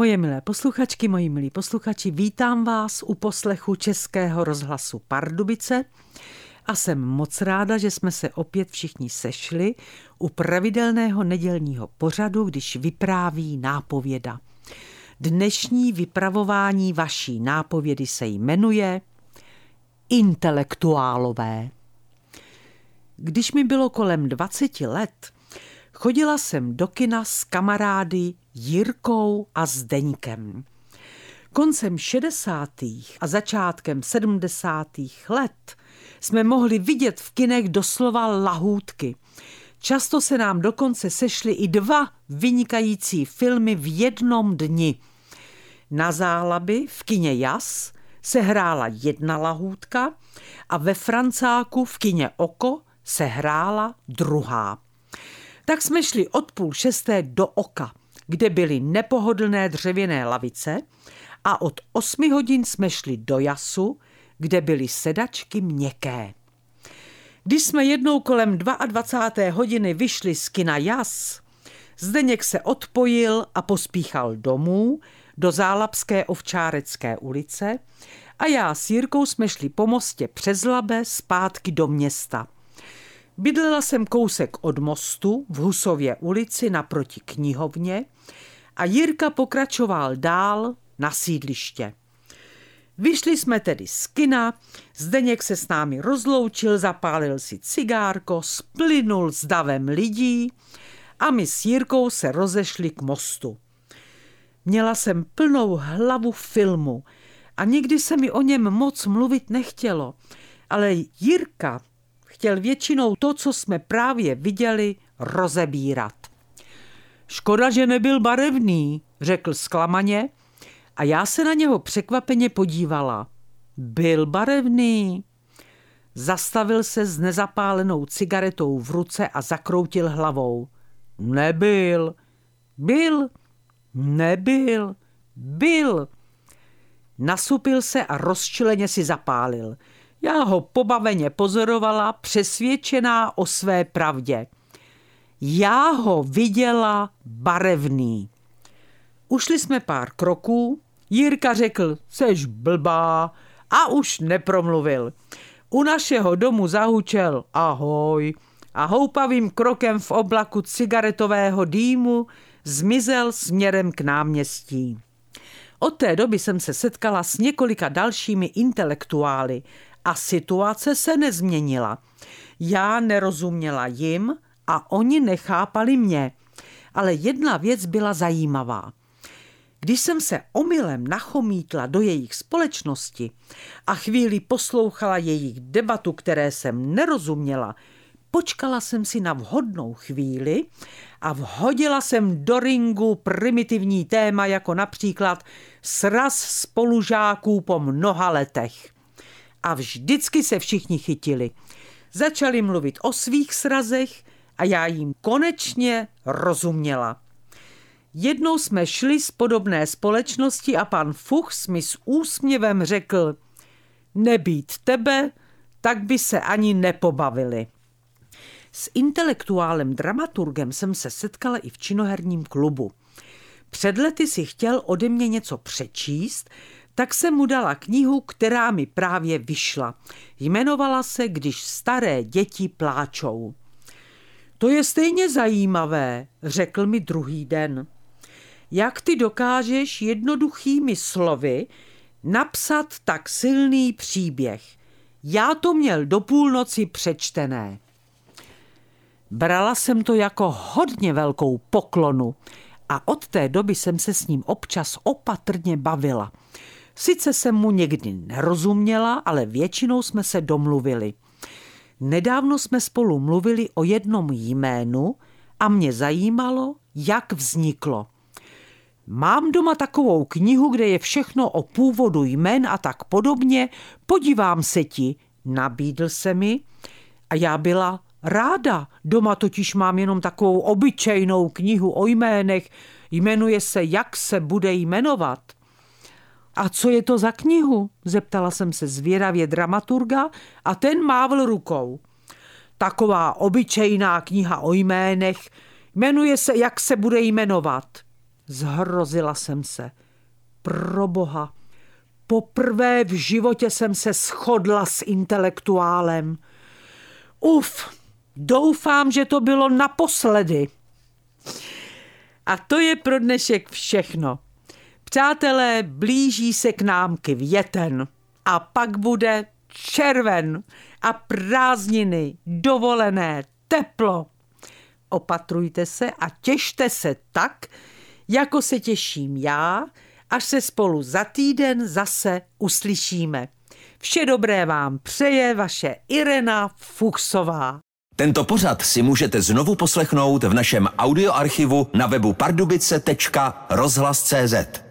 Moje milé posluchačky, moji milí posluchači, vítám vás u poslechu Českého rozhlasu Pardubice a jsem moc ráda, že jsme se opět všichni sešli u pravidelného nedělního pořadu, když vypráví nápověda. Dnešní vypravování vaší nápovědy se jmenuje Intelektuálové. Když mi bylo kolem 20 let, chodila jsem do kina s kamarády Jirkou a Zdeňkem. Koncem 60. a začátkem 70. let jsme mohli vidět v kinech doslova lahůdky. Často se nám dokonce sešly i dva vynikající filmy v jednom dni. Na zálaby v kině Jas se hrála jedna lahůdka a ve Francáku v kině Oko se hrála druhá. Tak jsme šli od půl šesté do Oka, kde byly nepohodlné dřevěné lavice a od osmi hodin jsme šli do Jasu, kde byly sedačky měkké. Když jsme jednou kolem 22. hodiny vyšli z kina Jas, Zdeněk se odpojil a pospíchal domů do Zálapské ovčárecké ulice a já s Jirkou jsme šli po mostě přes Labe zpátky do města. Bydlela jsem kousek od mostu v Husově ulici naproti knihovně a Jirka pokračoval dál na sídliště. Vyšli jsme tedy z kina, Zdeněk se s námi rozloučil, zapálil si cigárko, splynul s davem lidí a my s Jirkou se rozešli k mostu. Měla jsem plnou hlavu filmu a nikdy se mi o něm moc mluvit nechtělo, ale Jirka chtěl většinou to, co jsme právě viděli, rozebírat. Škoda, že nebyl barevný, řekl zklamaně a já se na něho překvapeně podívala. Byl barevný. Zastavil se s nezapálenou cigaretou v ruce a zakroutil hlavou. Nebyl. Byl. Nebyl. Byl. Nasupil se a rozčileně si zapálil. Já ho pobaveně pozorovala, přesvědčená o své pravdě. Já ho viděla barevný. Ušli jsme pár kroků, Jirka řekl, seš blbá a už nepromluvil. U našeho domu zahučel ahoj a houpavým krokem v oblaku cigaretového dýmu zmizel směrem k náměstí. Od té doby jsem se setkala s několika dalšími intelektuály a situace se nezměnila. Já nerozuměla jim a oni nechápali mě. Ale jedna věc byla zajímavá. Když jsem se omylem nachomítla do jejich společnosti a chvíli poslouchala jejich debatu, které jsem nerozuměla, počkala jsem si na vhodnou chvíli a vhodila jsem do ringu primitivní téma jako například sraz spolužáků po mnoha letech. A vždycky se všichni chytili. Začali mluvit o svých srazech a já jim konečně rozuměla. Jednou jsme šli z podobné společnosti a pan Fuchs mi s úsměvem řekl, nebýt tebe, tak by se ani nepobavili. S intelektuálem dramaturgem jsem se setkala i v činoherním klubu. Před lety si chtěl ode mě něco přečíst, tak jsem mu dala knihu, která mi právě vyšla. Jmenovala se Když staré děti pláčou. To je stejně zajímavé, řekl mi druhý den. Jak ty dokážeš jednoduchými slovy napsat tak silný příběh? Já to měl do půlnoci přečtené. Brala jsem to jako hodně velkou poklonu a od té doby jsem se s ním občas opatrně bavila. Sice jsem mu někdy nerozuměla, ale většinou jsme se domluvili. Nedávno jsme spolu mluvili o jednom jménu a mě zajímalo, jak vzniklo. Mám doma takovou knihu, kde je všechno o původu jmén a tak podobně. Podívám se ti, nabídl se mi. A já byla ráda. Doma totiž mám jenom takovou obyčejnou knihu o jménech. Jmenuje se Jak se bude jmenovat. A co je to za knihu? Zeptala jsem se zvěravě dramaturga a ten mávl rukou. Taková obyčejná kniha o jménech, jmenuje se Jak se bude jmenovat. Zhrozila jsem se. Proboha, poprvé v životě jsem se shodla s intelektuálem. Uf, doufám, že to bylo naposledy. A to je pro dnešek všechno. Přátelé, blíží se k nám květen a pak bude červen a prázdniny, dovolené, teplo. Opatrujte se a těšte se tak, jako se těším já, až se spolu za týden zase uslyšíme. Vše dobré vám přeje vaše Irena Fuchsová. Tento pořad si můžete znovu poslechnout v našem audioarchivu na webu pardubice.rozhlas.cz.